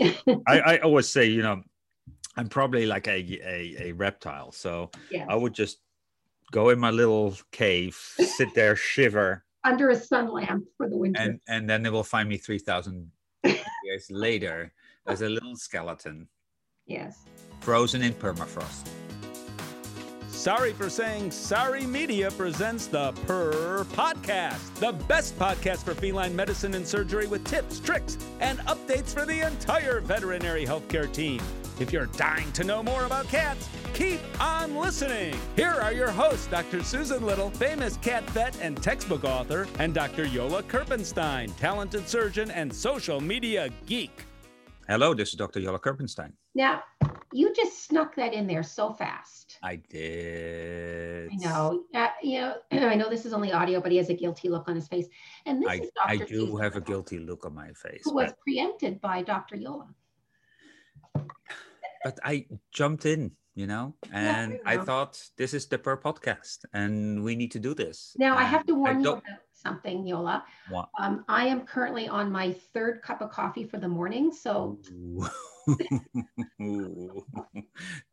I, I always say, you know, I'm probably like a a, a reptile, so Yes. I would just go in my little cave, sit there, shiver, Under a sun lamp for the winter. and and then they will find me three thousand years later as a little skeleton, yes. frozen in permafrost. Sorry for saying Sorry Media presents the Purr Podcast, the best podcast for feline medicine and surgery with tips, tricks, and updates for the entire veterinary healthcare team. If you're dying to know more about cats, keep on listening. Here are your hosts, Dr. Susan Little, famous cat vet and textbook author, and Dr. Jolle Kirpensteijn, talented surgeon and social media geek. Hello, this is Dr. Jolle Kirpensteijn. Now, you just snuck that in there so fast. I did. I know. Uh, you know, I know this is only audio, but he has a guilty look on his face. And this I, is I do Susan have a guilty look on my face, Who was preempted by Dr. Jolle. but I jumped in, you know, and I I know. thought this is the Purr podcast, and we need to do this. Now, I have to warn you about something, Jolle. want- Um, I am currently on my third cup of coffee for the morning. So,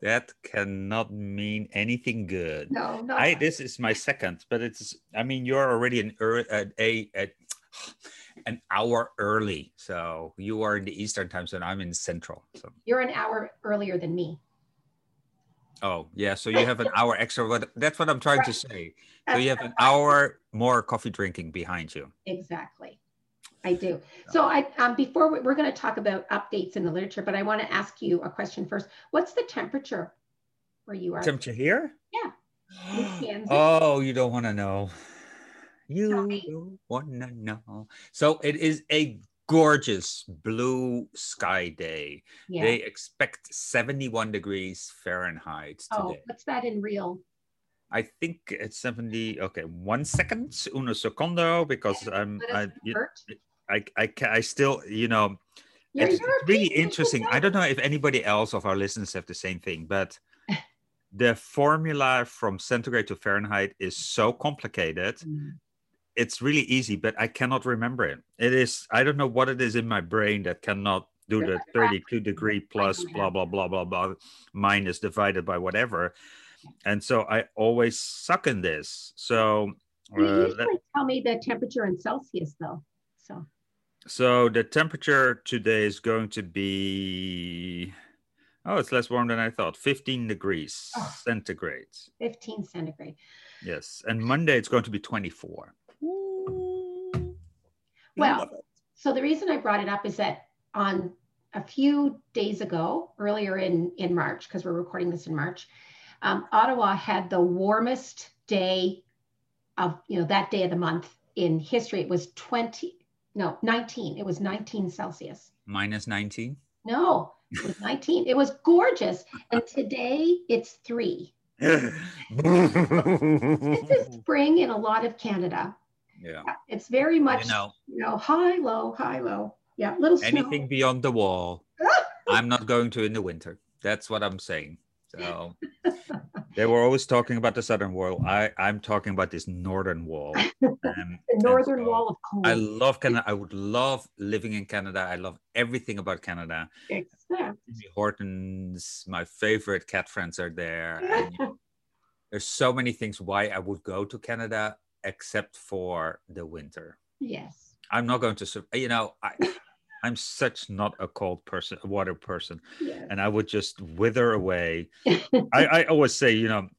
that cannot mean anything good. no, no. I this is my second, but it's I mean you're already an a at an hour early, so you are in the Eastern time zone. I'm in Central. So You're an hour earlier than me. Oh yeah, so you have an hour extra. But that's what I'm trying to say. So you have an hour more coffee drinking behind you. Exactly. I do. So I, um, before we, we're going to talk about updates in the literature, but I want to ask you a question first. What's the temperature where you are? Temperature here? Yeah. Oh, you don't want to know. You Tell me. don't want to know. So it is a gorgeous blue sky day. yeah. They expect 71 degrees Fahrenheit oh, today. what's that in real? I think it's 70. Okay, one second, uno secondo, because I'm, Let us I, I, I, I still, you know, You're it's, it's really interesting. I don't know if anybody else of our listeners have the same thing, but the formula from centigrade to Fahrenheit is so complicated. Mm, It's really easy, but I cannot remember it. It is, I don't know what it is in my brain that cannot do the 32 degree plus blah, blah, blah, blah, blah, minus divided by whatever. And so I always suck in this. So, You uh, usually let- tell me the temperature in Celsius, though. So So the temperature today is going to be oh, it's less warm than I thought. 15 degrees Oh. centigrade. 15 centigrade. Yes. And Monday it's going to be 24. Well, So the reason I brought it up is that on a few days ago, earlier in in March, because we're recording this in March, um, Ottawa had the warmest day of you know that day of the month in history. It was 20, no, 19. It was 19 Celsius. minus 19. No, it was 19. It was gorgeous. And today it's three. This is spring in a lot of Canada. Yeah. It's very much You know, you know high, low, high, low. Yeah, little snow. anything beyond the wall, I'm not going to in the winter. That's what I'm saying. So they were always talking about the southern wall. I, I'm talking about this northern wall. Um, the northern so wall of cold. I love Canada. I would love living in Canada. I love everything about Canada. Except, Jimmy Hortons, my favorite cat friends are there. And, you know, there's so many things why I would go to Canada except for the winter. yes. I'm not going to, you know, I, I'm such not a cold person, a water person, Yes. and I would just wither away. I, I always say, you know,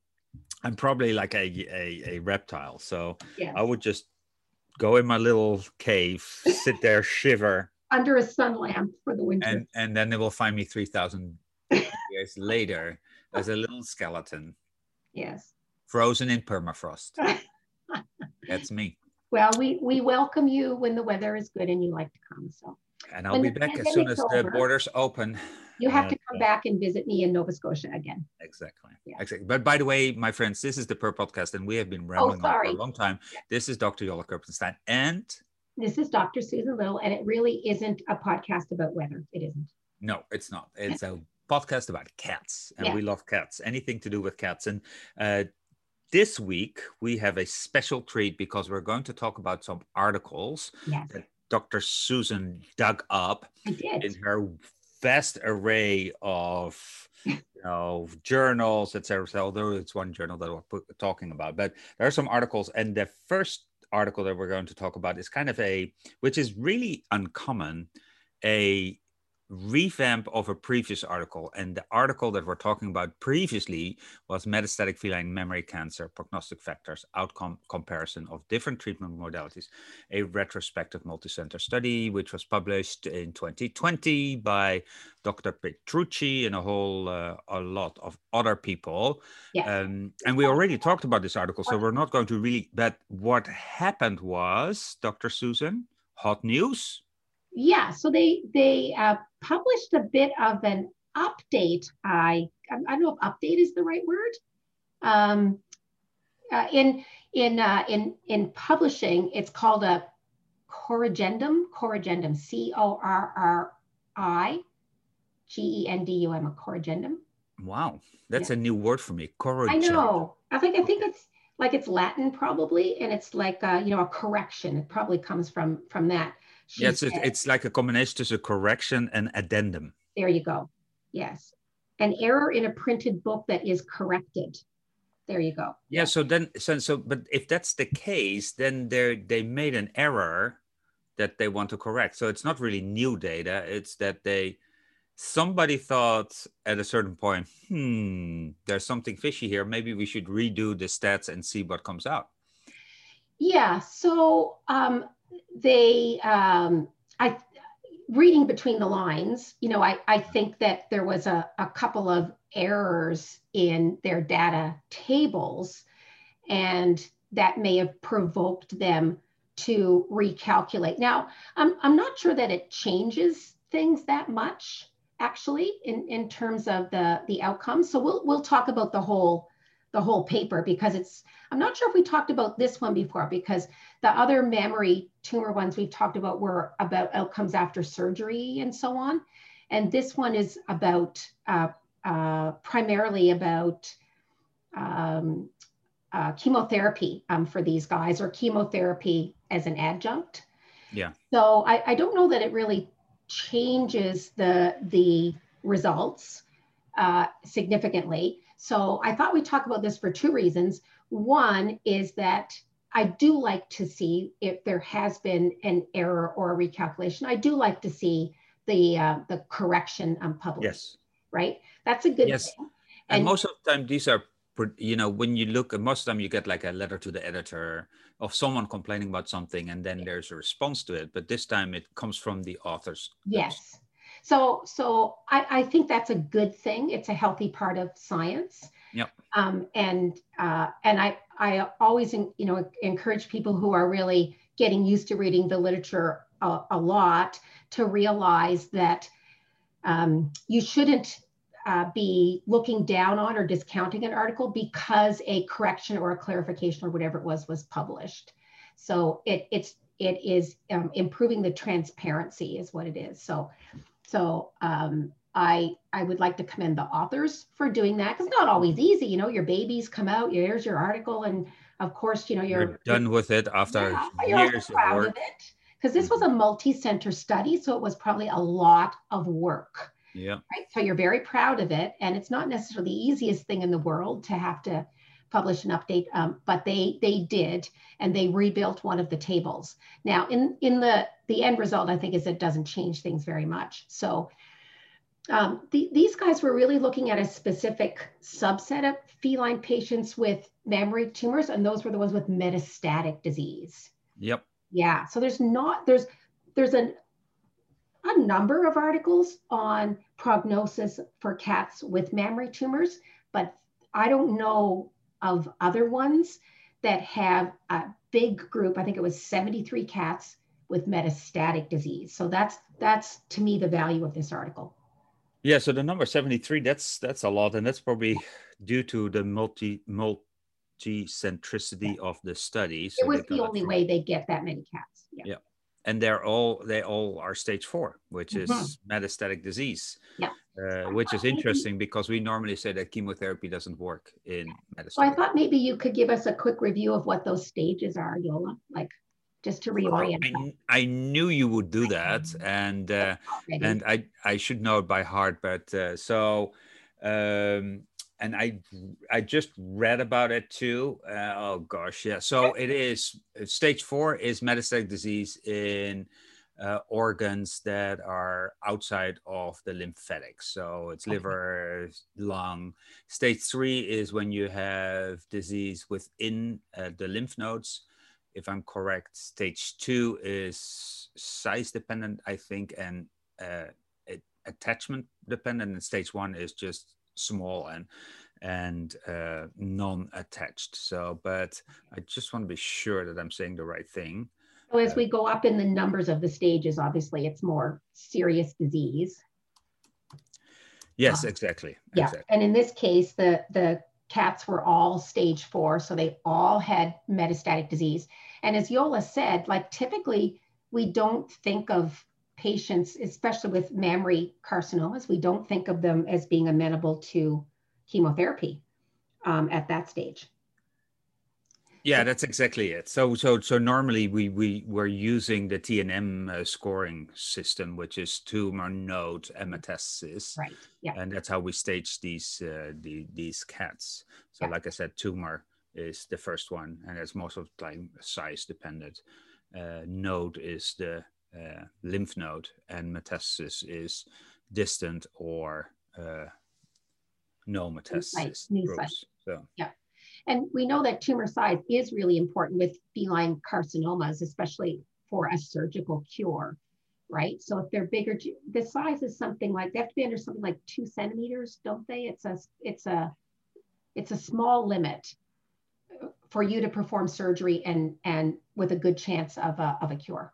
I'm probably like a, a, a reptile. So yes. I would just go in my little cave, sit there, shiver, Under a sun lamp for the winter. and and then they will find me 3000 years later as a little skeleton yes. frozen in permafrost that's me Well, we we welcome you when the weather is good and you like to come. So and i'll When be back as soon as pandemic's the borders open you have to come back and visit me in Nova Scotia again. exactly Yeah. exactly but by the way my friends this is the Purr podcast and we have been rambling on for Oh, a long time this is dr Jolle Kirpensteijn, and This is Dr. Susan Little, and it really isn't a podcast about weather. It isn't. no it's not it's a podcast about cats and Yeah. we love cats anything to do with cats and uh this week we have a special treat because we're going to talk about some articles Yes, that Dr. Susan dug up in her vast array of you know journals, etc. So although it's one journal that we're talking about, but there are some articles, and the first article that we're going to talk about is kind of a, which is really uncommon, a revamp of a previous article. And the article that we're talking about previously was metastatic feline mammary cancer prognostic factors outcome comparison of different treatment modalities, a retrospective multicenter study, which was published in 2020 by Dr. Petrucci and a whole uh, a lot of other people. Yes. Um, and we already talked about this article, so we're not going to really. But what happened was, Dr. Susan, hot news yeah, so they they uh, published a bit of an update. I I don't know if update is the right word. Um, uh, in in uh, in in publishing, it's called a corrigendum. Corrigendum. C O R R I G E N D U M. A corrigendum. Wow, that's yeah. a new word for me. Corrigendum. I know. I think I think it's like it's Latin probably, and it's like uh, you know a correction. It probably comes from from that yeah, it's, it's like a combination of a correction and addendum. There you go. Yes. An error in a printed book that is corrected. There you go. Yeah. So then, so, so but if that's the case, then they they made an error that they want to correct. So it's not really new data. It's that they somebody thought at a certain point, hmm, there's something fishy here. Maybe we should redo the stats and see what comes out. Yeah. So um, they, um, I, reading between the lines, you know, I, I think that there was a, a couple of errors in their data tables, and that may have provoked them to recalculate. Now, I'm, I'm not sure that it changes things that much actually in, in terms of the, the outcomes. So we'll, we'll talk about the whole the whole paper because it's i'm not sure if we talked about this one before because the other mammary tumor ones we've talked about were about outcomes after surgery and so on. And this one is about uh, uh, primarily about um, uh, chemotherapy um, for these guys or chemotherapy as an adjunct. Yeah. So I, I don't know that it really changes the the results uh, significantly so I thought we'd talk about this for two reasons. One is that I do like to see if there has been an error or a recalculation. I do like to see the uh, the correction um, published. Yes. Right. That's a good yes. Thing. And, and most of the time, these are you know when you look at most of the time you get like a letter to the editor of someone complaining about something and then there's a response to it but this time it comes from the authors yes so, so I, I think that's a good thing. It's a healthy part of science. Yep. Um, and uh, and I I always you know encourage people who are really getting used to reading the literature a, a lot to realize that um, you shouldn't uh, be looking down on or discounting an article because a correction or a clarification or whatever it was was published. So it it's it is um, improving the transparency is what it is. So so um, I I would like to commend the authors for doing that because it's not always easy. You know, your babies come out, here's your article, and of course, you know, you're, you're done with it after yeah, years of work. Because this was a multi-center study, so it was probably a lot of work. Yeah. Right. So you're very proud of it, and it's not necessarily the easiest thing in the world to have to publish an update, um, but they they did, and they rebuilt one of the tables. Now, in in the the end result, I think, is it doesn't change things very much. So um, the, these guys were really looking at a specific subset of feline patients with mammary tumors, and those were the ones with metastatic disease. Yep. Yeah. So there's not there's there's an a number of articles on prognosis for cats with mammary tumors, but I don't know of other ones that have a big group. I think it was 73 cats with metastatic disease. So that's that's to me the value of this article. Yeah, so the number 73 that's that's a lot and that's probably due to the multi multi centricity of the study. So it was the only way they get that many cats. Yeah. yeah. And they're all they all are stage 4, which is mm-hmm. metastatic disease. Yeah. Uh, which is interesting because we normally say that chemotherapy doesn't work in medicine. So I thought maybe you could give us a quick review of what those stages are, Jolle. Like, just to reorient. I, I, knew you would do that, and uh, and I I should know it by heart, but uh, so. Um, and I I just read about it too. Uh, oh gosh, yeah. So it is stage four is metastatic disease in uh, organs that are outside of the lymphatics. So it's okay. liver, lung. Stage three is when you have disease within uh, the lymph nodes. If I'm correct, stage two is size dependent, I think, and uh, attachment dependent. And stage one is just small and and uh, non-attached. So, but I just want to be sure that I'm saying the right thing. So as uh, we go up in the numbers of the stages, obviously it's more serious disease. Yes, um, exactly. Yeah, exactly. and in this case, the the cats were all stage four, so they all had metastatic disease. And as Jolle said, like typically we don't think of patients, especially with mammary carcinomas, we don't think of them as being amenable to chemotherapy um, at that stage. Yeah, that's exactly it. So, so, so normally we we were using the TNM uh, scoring system, which is tumor node metastasis, right? Yeah, and that's how we stage these uh, the, these cats. So, yeah. like I said, tumor is the first one, and it's most of the time size dependent. Uh, node is the uh, lymph node, and metastasis is distant or uh, no metastasis new site. So yeah. And we know that tumor size is really important with feline carcinomas, especially for a surgical cure, right? So if they're bigger, the size is something like they have to be under something like two centimeters, don't they? It's a it's a it's a small limit for you to perform surgery and and with a good chance of a of a cure.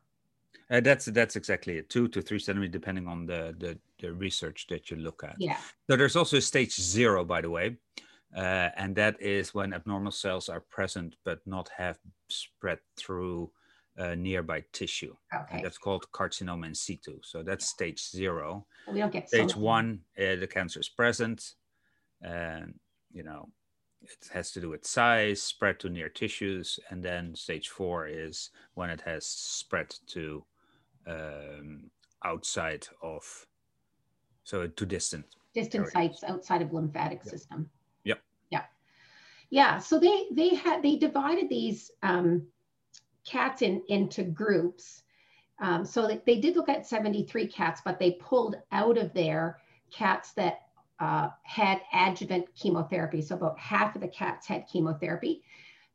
Uh, that's that's exactly it. Two to three centimeters, depending on the, the, the research that you look at. Yeah. So there's also stage zero, by the way, uh, and that is when abnormal cells are present but not have spread through uh, nearby tissue. Okay. And that's called carcinoma in situ. So that's yeah. stage zero. We don't get stage so one. Uh, the cancer is present, and you know it has to do with size, spread to near tissues, and then stage four is when it has spread to um, outside of, so too distant. Distant areas. sites outside of lymphatic yep. system. Yep. Yeah. Yeah. So they they had they divided these um, cats in into groups. Um, so they, they did look at 73 cats, but they pulled out of there cats that uh, had adjuvant chemotherapy. So about half of the cats had chemotherapy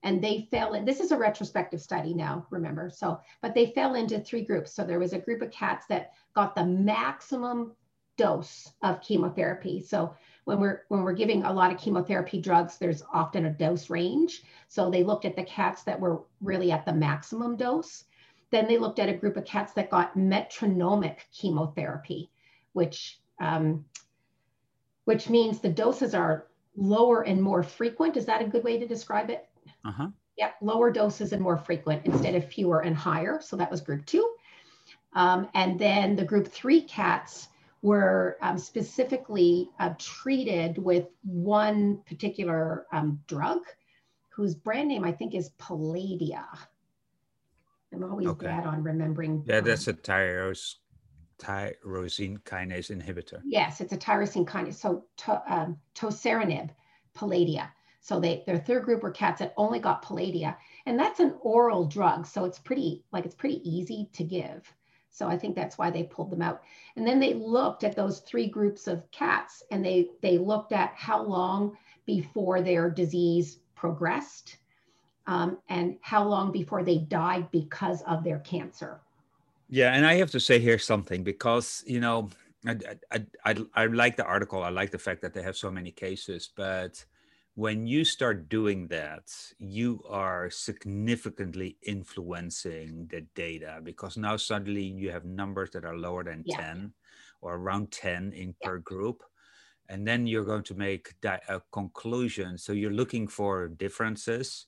and they fell in this is a retrospective study now remember so but they fell into three groups. So there was a group of cats that got the maximum dose of chemotherapy. So when we're when we're giving a lot of chemotherapy drugs there's often a dose range. So they looked at the cats that were really at the maximum dose. Then they looked at a group of cats that got metronomic chemotherapy which um, which means the doses are lower and more frequent. Is that a good way to describe it uh-huh. Yeah, lower doses and more frequent instead of fewer and higher. So that was group two. Um, and then the group three cats were um, specifically uh, treated with one particular um, drug whose brand name I think is Palladia. I'm always okay. bad on remembering. Yeah, that's a tyrosine kinase inhibitor. Yes, it's a tyrosine kinase. So to, um, Palladia. So they their third group were cats that only got Palladia, and that's an oral drug, so it's pretty like it's pretty easy to give. So I think that's why they pulled them out. And then they looked at those three groups of cats, and they they looked at how long before their disease progressed, um, and how long before they died because of their cancer. Yeah, and I have to say here something because you know I, I, I, I, like the article. I like the fact that they have so many cases, but when you start doing that, you are significantly influencing the data because now suddenly you have numbers that are lower than yeah. 10 or around 10 in yeah. per group. And then you're going to make that a conclusion. So you're looking for differences.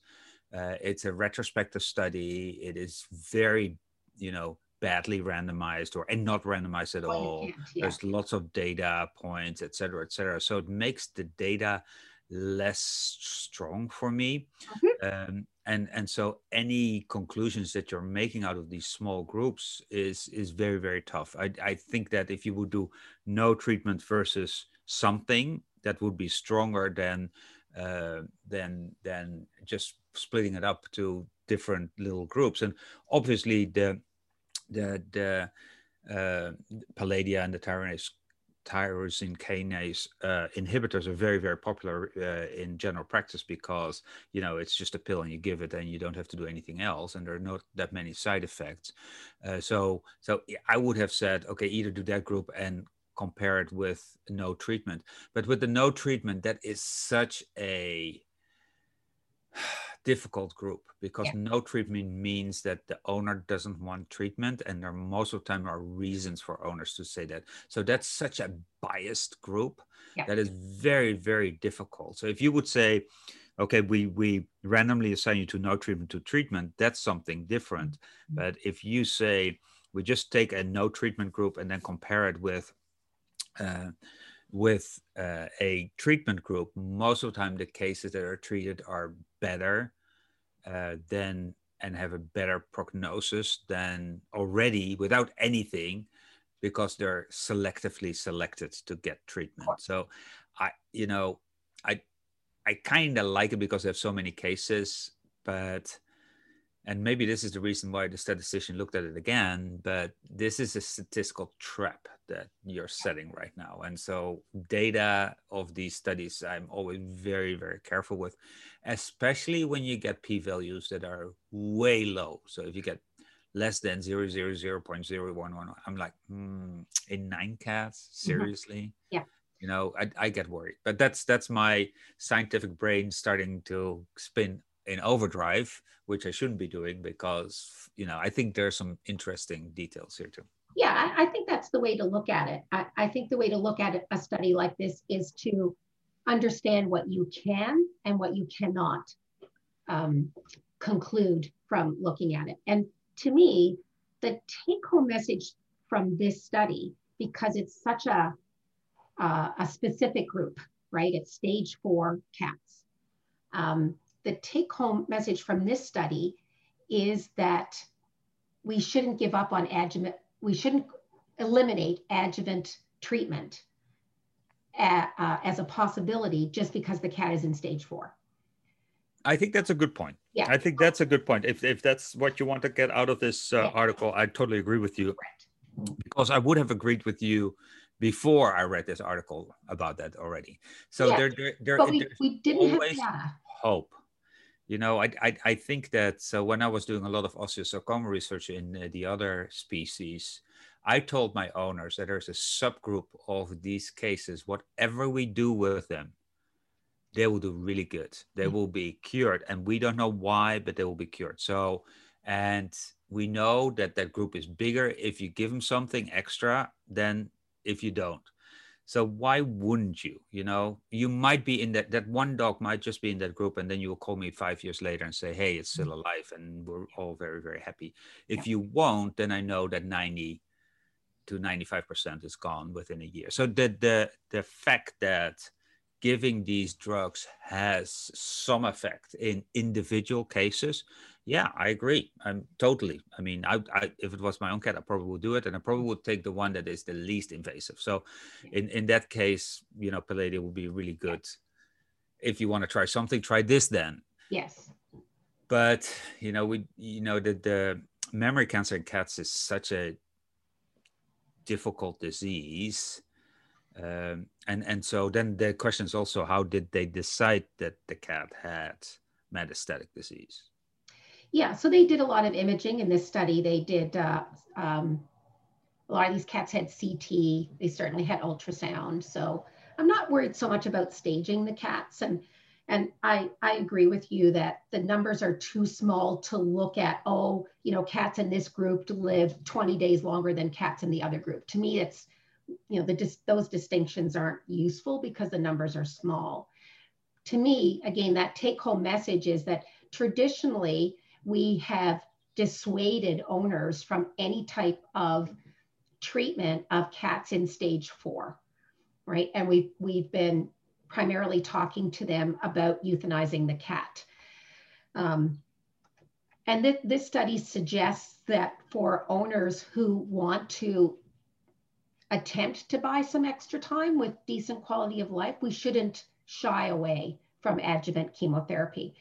Uh, it's a retrospective study. It is very, you know, badly randomized or and not randomized at well, all. Yeah. There's lots of data points, et cetera, et cetera. So it makes the data less strong for me. Mhm. Um, and and so any conclusions that you're making out of these small groups is is very very tough. I I think that if you would do no treatment versus something that would be stronger than uh, than than just splitting it up to different little groups. And obviously the the the uh, Palladia and the tyrosine tyrosine kinase uh, inhibitors are very very popular uh, in general practice because you know it's just a pill and you give it and you don't have to do anything else and there are not that many side effects. Uh, so so i would have said okay either do that group and compare it with no treatment. But with the no treatment that is such a difficult group because Yeah. no treatment means that the owner doesn't want treatment and there most of the time are reasons for owners to say that so that's such a biased group Yeah. that is very very difficult so if you would say okay we we randomly assign you to no treatment to treatment that's something different Mhm. but if you say we just take a no treatment group and then compare it with uh, with uh, a treatment group, most of the time the cases that are treated are better uh, than and have a better prognosis than already without anything because they're selectively selected to get treatment. So I, you know, I I kind of like it because they have so many cases, but and maybe this is the reason why the statistician looked at it again but this is a statistical trap that you're setting right now. And so data of these studies i'm always very very careful with especially when you get p-values that are way low. So if you get less than 0.011 i'm like hmm, in nine cats? Seriously? Yeah. you know I, I get worried. But that's that's my scientific brain starting to spin in overdrive, which I shouldn't be doing because you know I think there's some interesting details here too. Yeah, I, I think that's the way to look at it. I, I think the way to look at it, a study like this is to understand what you can and what you cannot um, conclude from looking at it. And to me, the take home message from this study, because it's such a, uh, a specific group, right? It's stage four cats. Um, the take home message from this study is that we shouldn't give up on adjuvant, we shouldn't eliminate adjuvant treatment a- uh, as a possibility just because the cat is in stage four. I think that's a good point. Yeah. I think that's a good point. If if that's what you want to get out of this uh, Yeah. article, I totally agree with you Correct. because I would have agreed with you before I read this article about that already. So Yeah, there there, there But we, we didn't have hope. You know, I, I I think that so when I was doing a lot of osteosarcoma research in uh, the other species, I told my owners that there's a subgroup of these cases. Whatever we do with them, they will do really good. They Mhm. will be cured, and we don't know why, but they will be cured. So, and we know that that group is bigger if you give them something extra than if you don't. So why wouldn't you? You know, you might be in that. That one dog might just be in that group, and then you will call me five years later and say, "Hey, it's still mm-hmm. alive," and we're all very, very happy. If you won't, then I know that ninety to ninety-five percent is gone within a year. So the the the fact that giving these drugs has some effect in individual cases yeah i agree i'm totally. I mean I, I if it was my own cat i probably would do it and i probably would take the one that is the least invasive. So in in that case you know palladium would be really good. If you want to try something try this then. Yes. but you know we you know the the mammary cancer in cats is such a difficult disease um, and and so then the question is also how did they decide that the cat had metastatic disease Yeah, so they did a lot of imaging in this study. They did uh, um, a lot of these cats had CT. They certainly had ultrasound. So I'm not worried so much about staging the cats. And and I I agree with you that the numbers are too small to look at. Oh, you know, cats in this group live 20 days longer than cats in the other group. To me, it's you know the those distinctions aren't useful because the numbers are small. To me, again, that take home message is that traditionally we have dissuaded owners from any type of treatment of cats in stage four, right? And we've we've been primarily talking to them about euthanizing the cat. Um, and th this study suggests that for owners who want to attempt to buy some extra time with decent quality of life, we shouldn't shy away from adjuvant chemotherapy.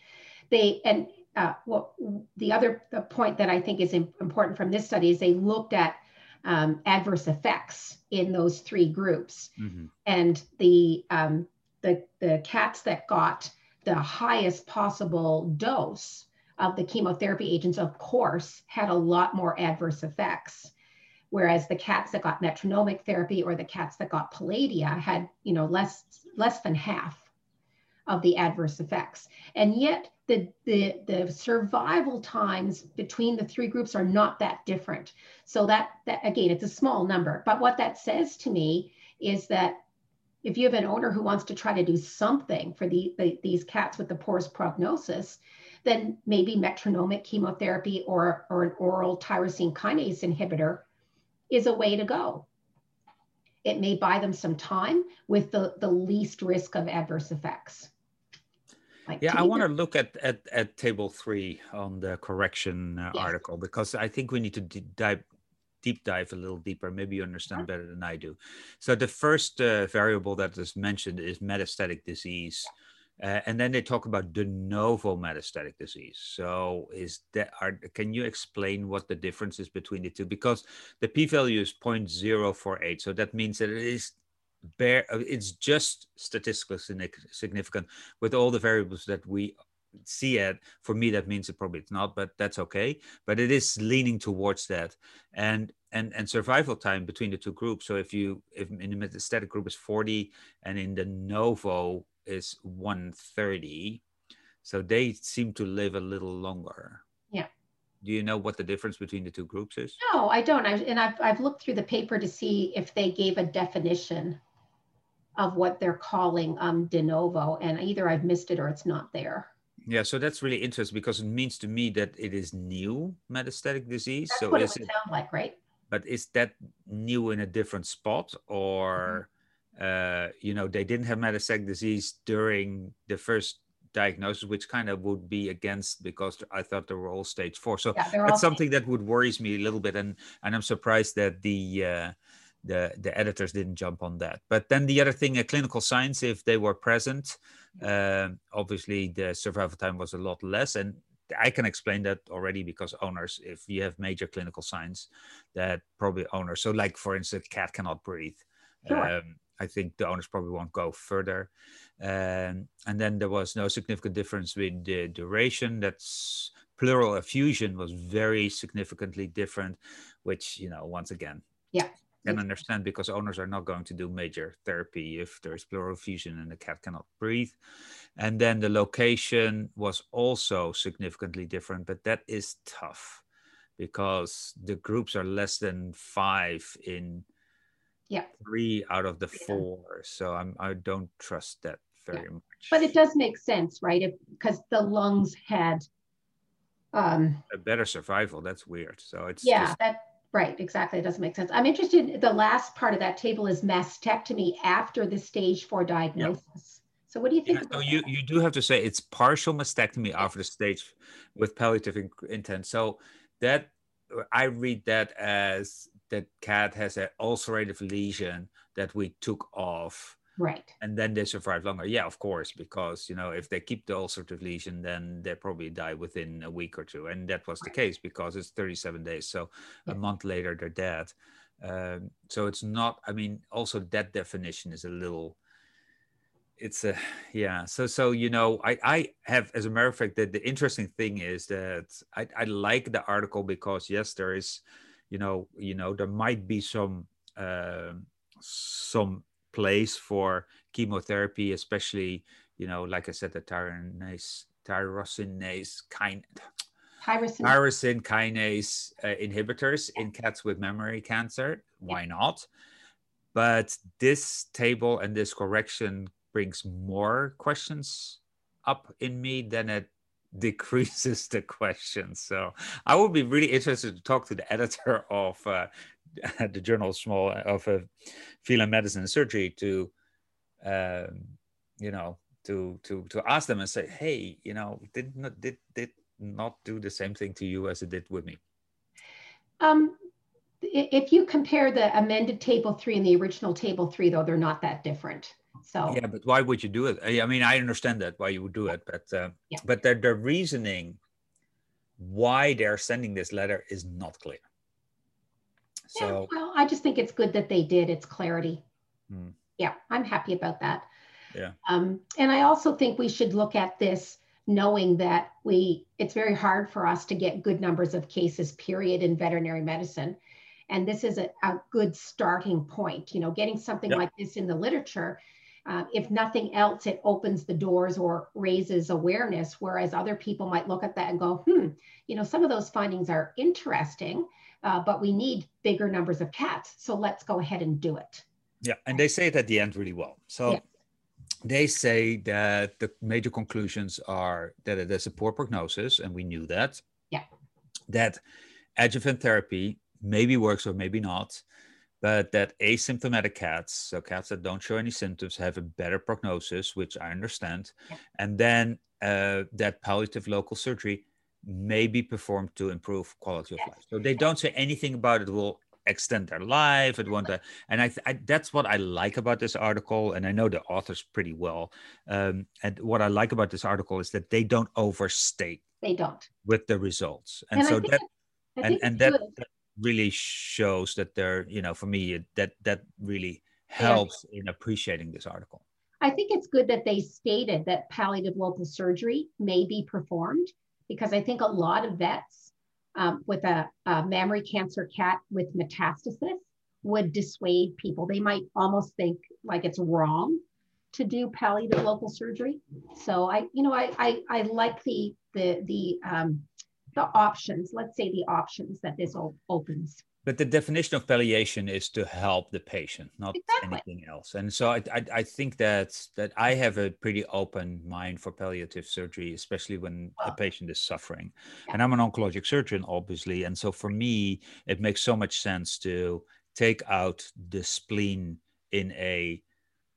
They and uh, what the other the point that I think is important from this study is they looked at um, adverse effects in those three groups, mm-hmm. and the um, the the cats that got the highest possible dose of the chemotherapy agents, of course, had a lot more adverse effects. Whereas the cats that got metronomic therapy or the cats that got palladia had, you know, less less than half of the adverse effects. And yet the, the, the survival times between the three groups are not that different. So that, that again, it's a small number. But what that says to me is that if you have an owner who wants to try to do something for the, the, these cats with the poorest prognosis, then maybe metronomic chemotherapy or, or an oral tyrosine kinase inhibitor is a way to go. It may buy them some time with the, the least risk of adverse effects. Like yeah, I want to look at, at at table three on the correction uh, yes. article because I think we need to dive deep dive a little deeper. Maybe you understand better than I do. So the first uh, variable that is mentioned is metastatic disease. Uh, and then they talk about de novo metastatic disease. So, is that are can you explain what the difference is between the two? Because the p-value is 0.048, so that means that it is bare. Uh, it's just statistically significant with all the variables that we see it. For me, that means it probably it's not, but that's okay. But it is leaning towards that, and and and survival time between the two groups. So if you if in the metastatic group is 40 and in the novo is 130. So they seem to live a little longer. Yeah. Do you know what the difference between the two groups is? No, I don't. I, and I've, I've looked through the paper to see if they gave a definition of what they're calling um, de novo, and either I've missed it or it's not there. Yeah, so that's really interesting because it means to me that it is new metastatic disease. That's so what it would it, sound like, right? But is that new in a different spot, or uh, you know, they didn't have metastatic disease during the first diagnosis, which kind of would be against because I thought they were all stage four. So yeah, that's something that would worries me a little bit, and and I'm surprised that the uh, the the editors didn't jump on that. But then the other thing, a clinical signs, if they were present, uh, obviously the survival time was a lot less, and I can explain that already because owners, if you have major clinical signs, that probably owners. So, like for instance, cat cannot breathe. Sure. Um, I think the owners probably won't go further. Um, and then there was no significant difference with the duration. That's pleural effusion was very significantly different, which, you know, once again, yeah. Can understand because owners are not going to do major therapy if there's pleural effusion and the cat cannot breathe. And then the location was also significantly different, but that is tough because the groups are less than five in yeah. three out of the four. So i'm i don't trust that very yeah. much. But it does make sense right? Because the lungs had um a better survival. That's weird. So it's yeah just... that right exactly it doesn't make sense i'm interested the last part of that table is mastectomy after the stage four diagnosis. So what do you think? Yeah, so you, you do have to say it's partial mastectomy after the stage with palliative intent. So that I read that as that cat has an ulcerative lesion that we took off right. and then they survive longer. Yeah of course because you know if they keep the ulcerative lesion then they probably die within a week or two and that was the case because it's 37 days so yeah. a month later they're dead. Um, so it's not i mean also that definition is a little it's a yeah so so you know i i have as a matter of fact that the interesting thing is that i i like the article because yes there is you know you know there might be some uh, some place for chemotherapy especially you know like i said the tyrosinase tyrosinase kind kinase uh, inhibitors in cats with mammary cancer. Why not? But this table and this correction brings more questions up in me than it decreases the questions. So I would be really interested to talk to the editor of uh, the Journal of Small of uh, Feline Medicine and Surgery to um, you know, to to to ask them and say, hey, you know, did not did did not do the same thing to you as it did with me? Um, if you compare the amended table three and the original table three, though, they're not that different. So yeah, but why would you do it? I mean, I understand that why you would do it, but uh, yeah. but the, the reasoning why they're sending this letter is not clear. So yeah, well, I just think it's good that they did. It's clarity. Hmm. Yeah, I'm happy about that. Yeah. Um, and I also think we should look at this knowing that we it's very hard for us to get good numbers of cases period in veterinary medicine and this is a, a good starting point you know getting something yep. like this in the literature uh, if nothing else it opens the doors or raises awareness whereas other people might look at that and go hmm you know some of those findings are interesting uh, but we need bigger numbers of cats so let's go ahead and do it yeah and they say it at the end really well so yeah they say that the major conclusions are that it is a poor prognosis, and we knew that. Yeah. That adjuvant therapy maybe works or maybe not, but that asymptomatic cats, so cats that don't show any symptoms, have a better prognosis, which I understand. Yeah. And then uh, that palliative local surgery may be performed to improve quality of yes. life. So they don't say anything about it will extend their life and want to and I, I, that's what i like about this article and i know the authors pretty well um, and what i like about this article is that they don't overstate they don't with the results and, and so that and, and that, that, really shows that they're you know for me that that really helps yeah. in appreciating this article i think it's good that they stated that palliative local surgery may be performed because i think a lot of vets um, with a, a mammary cancer cat with metastasis would dissuade people. They might almost think like it's wrong to do palliative local surgery. So I, you know, I I, I like the the the um, the options. Let's say the options that this opens. But the definition of palliation is to help the patient, not exactly. anything else. And so I, I, I, think that that I have a pretty open mind for palliative surgery, especially when a patient is suffering. Yeah. And I'm an oncologic surgeon, obviously. And so for me, it makes so much sense to take out the spleen in a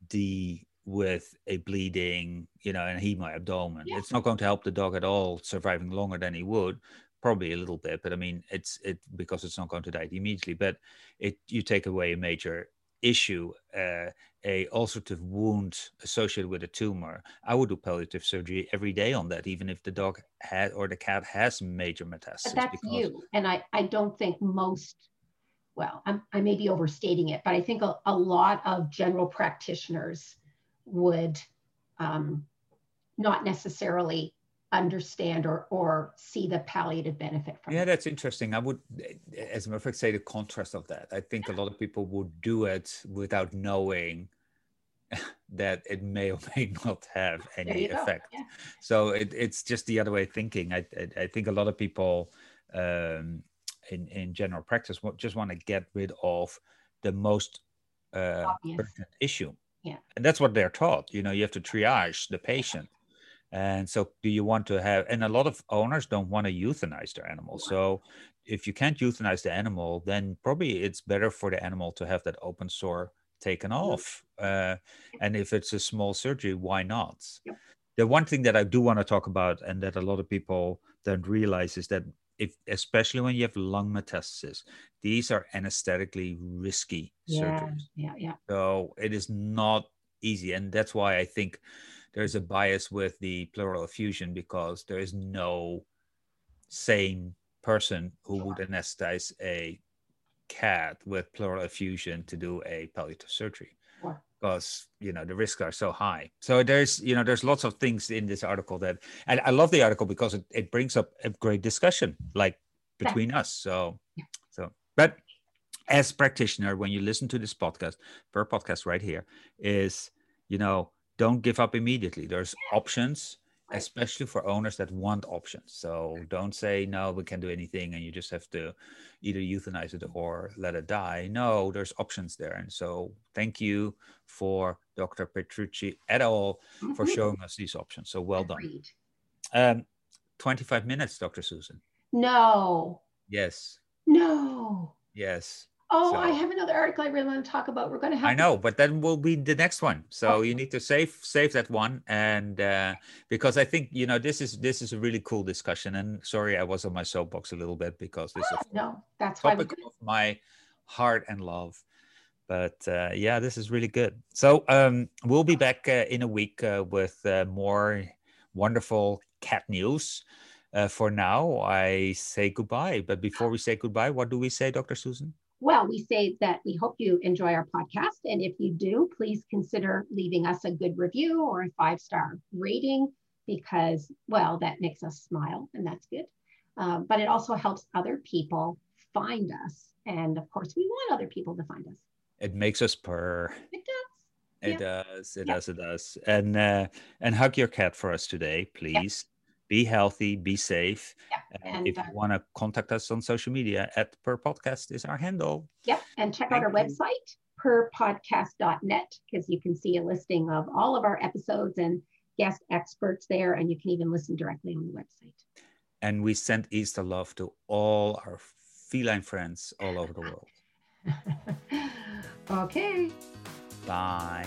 D with a bleeding, you know, and hemo abdomen. Yeah. It's not going to help the dog at all surviving longer than he would probably a little bit, but I mean, it's it because it's not going to die immediately. But it you take away a major issue, uh, a ulcerative wound associated with a tumor. I would do palliative surgery every day on that, even if the dog had or the cat has major metastasis. But that's because... you, and I I don't think most. Well, I'm, I may be overstating it, but I think a, a lot of general practitioners would um, not necessarily understand or or see the palliative benefit from yeah it. that's interesting i would as a matter of fact say the contrast of that i think yeah. a lot of people would do it without knowing that it may or may not have any effect yeah. so it, it's just the other way of thinking i i, I think a lot of people um, in in general practice just want to get rid of the most uh, issue yeah and that's what they're taught you know you have to triage the patient and so, do you want to have, and a lot of owners don't want to euthanize their animal. So, if you can't euthanize the animal, then probably it's better for the animal to have that open sore taken off. Uh, and if it's a small surgery, why not? The one thing that I do want to talk about, and that a lot of people don't realize, is that if, especially when you have lung metastasis, these are anesthetically risky yeah, surgeries. Yeah, yeah. So it is not easy, and that's why I think there's a bias with the pleural effusion because there is no sane person who would anesthetize a cat with pleural effusion to do a palliative surgery because you know the risks are so high. So there's you know there's lots of things in this article that and i love the article because it, it brings up a great discussion like between us so so but as practitioner when you listen to this podcast Purr podcast right here is you know don't give up immediately. There's options, especially for owners that want options. So don't say, no, we can't do anything and you just have to either euthanize it or let it die. No, there's options there. And so thank you for Dr. Petrucci et al. for mm-hmm. showing us these options. So well done. Um, 25 minutes, Dr. Susan. No. Yes. No. Yes. Oh, So- I have another article I really want to talk about. We're going to have. I know, but then we'll be the next one. So Oh. you need to save save that one, and uh, because I think you know this is this is a really cool discussion. And sorry, I was on my soapbox a little bit because this is No, that's topic of my heart and love. But uh, yeah, this is really good. So um, we'll be back uh, in a week uh, with uh, more wonderful cat news. Uh, for now, I say goodbye. But before we say goodbye, what do we say, Dr. Susan? Well, we say that we hope you enjoy our podcast. And if you do, please consider leaving us a good review or a five star rating because, well, that makes us smile and that's good. Um, but it also helps other people find us. And of course, we want other people to find us. It makes us purr. It does. It does. It Yeah. does. It does. And uh, and hug your cat for us today, please. Be healthy. Be safe. Yeah, And, if uh, you want to contact us on social media, at Purr podcast is our handle. Yep. And check out our Thank you. website, purrpodcast.net, because you can see a listing of all of our episodes and guest experts there. And you can even listen directly on the website. And we send Easter love to all our feline friends all over the world. okay. Bye.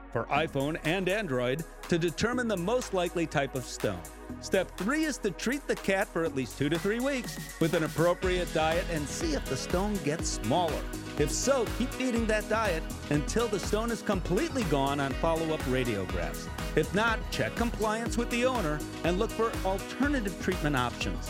for iPhone and Android to determine the most likely type of stone. Step three is to treat the cat for at least two to three weeks with an appropriate diet and see if the stone gets smaller. If so, keep feeding that diet until the stone is completely gone on follow up radiographs. If not, check compliance with the owner and look for alternative treatment options.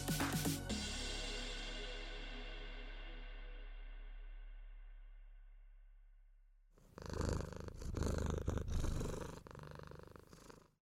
you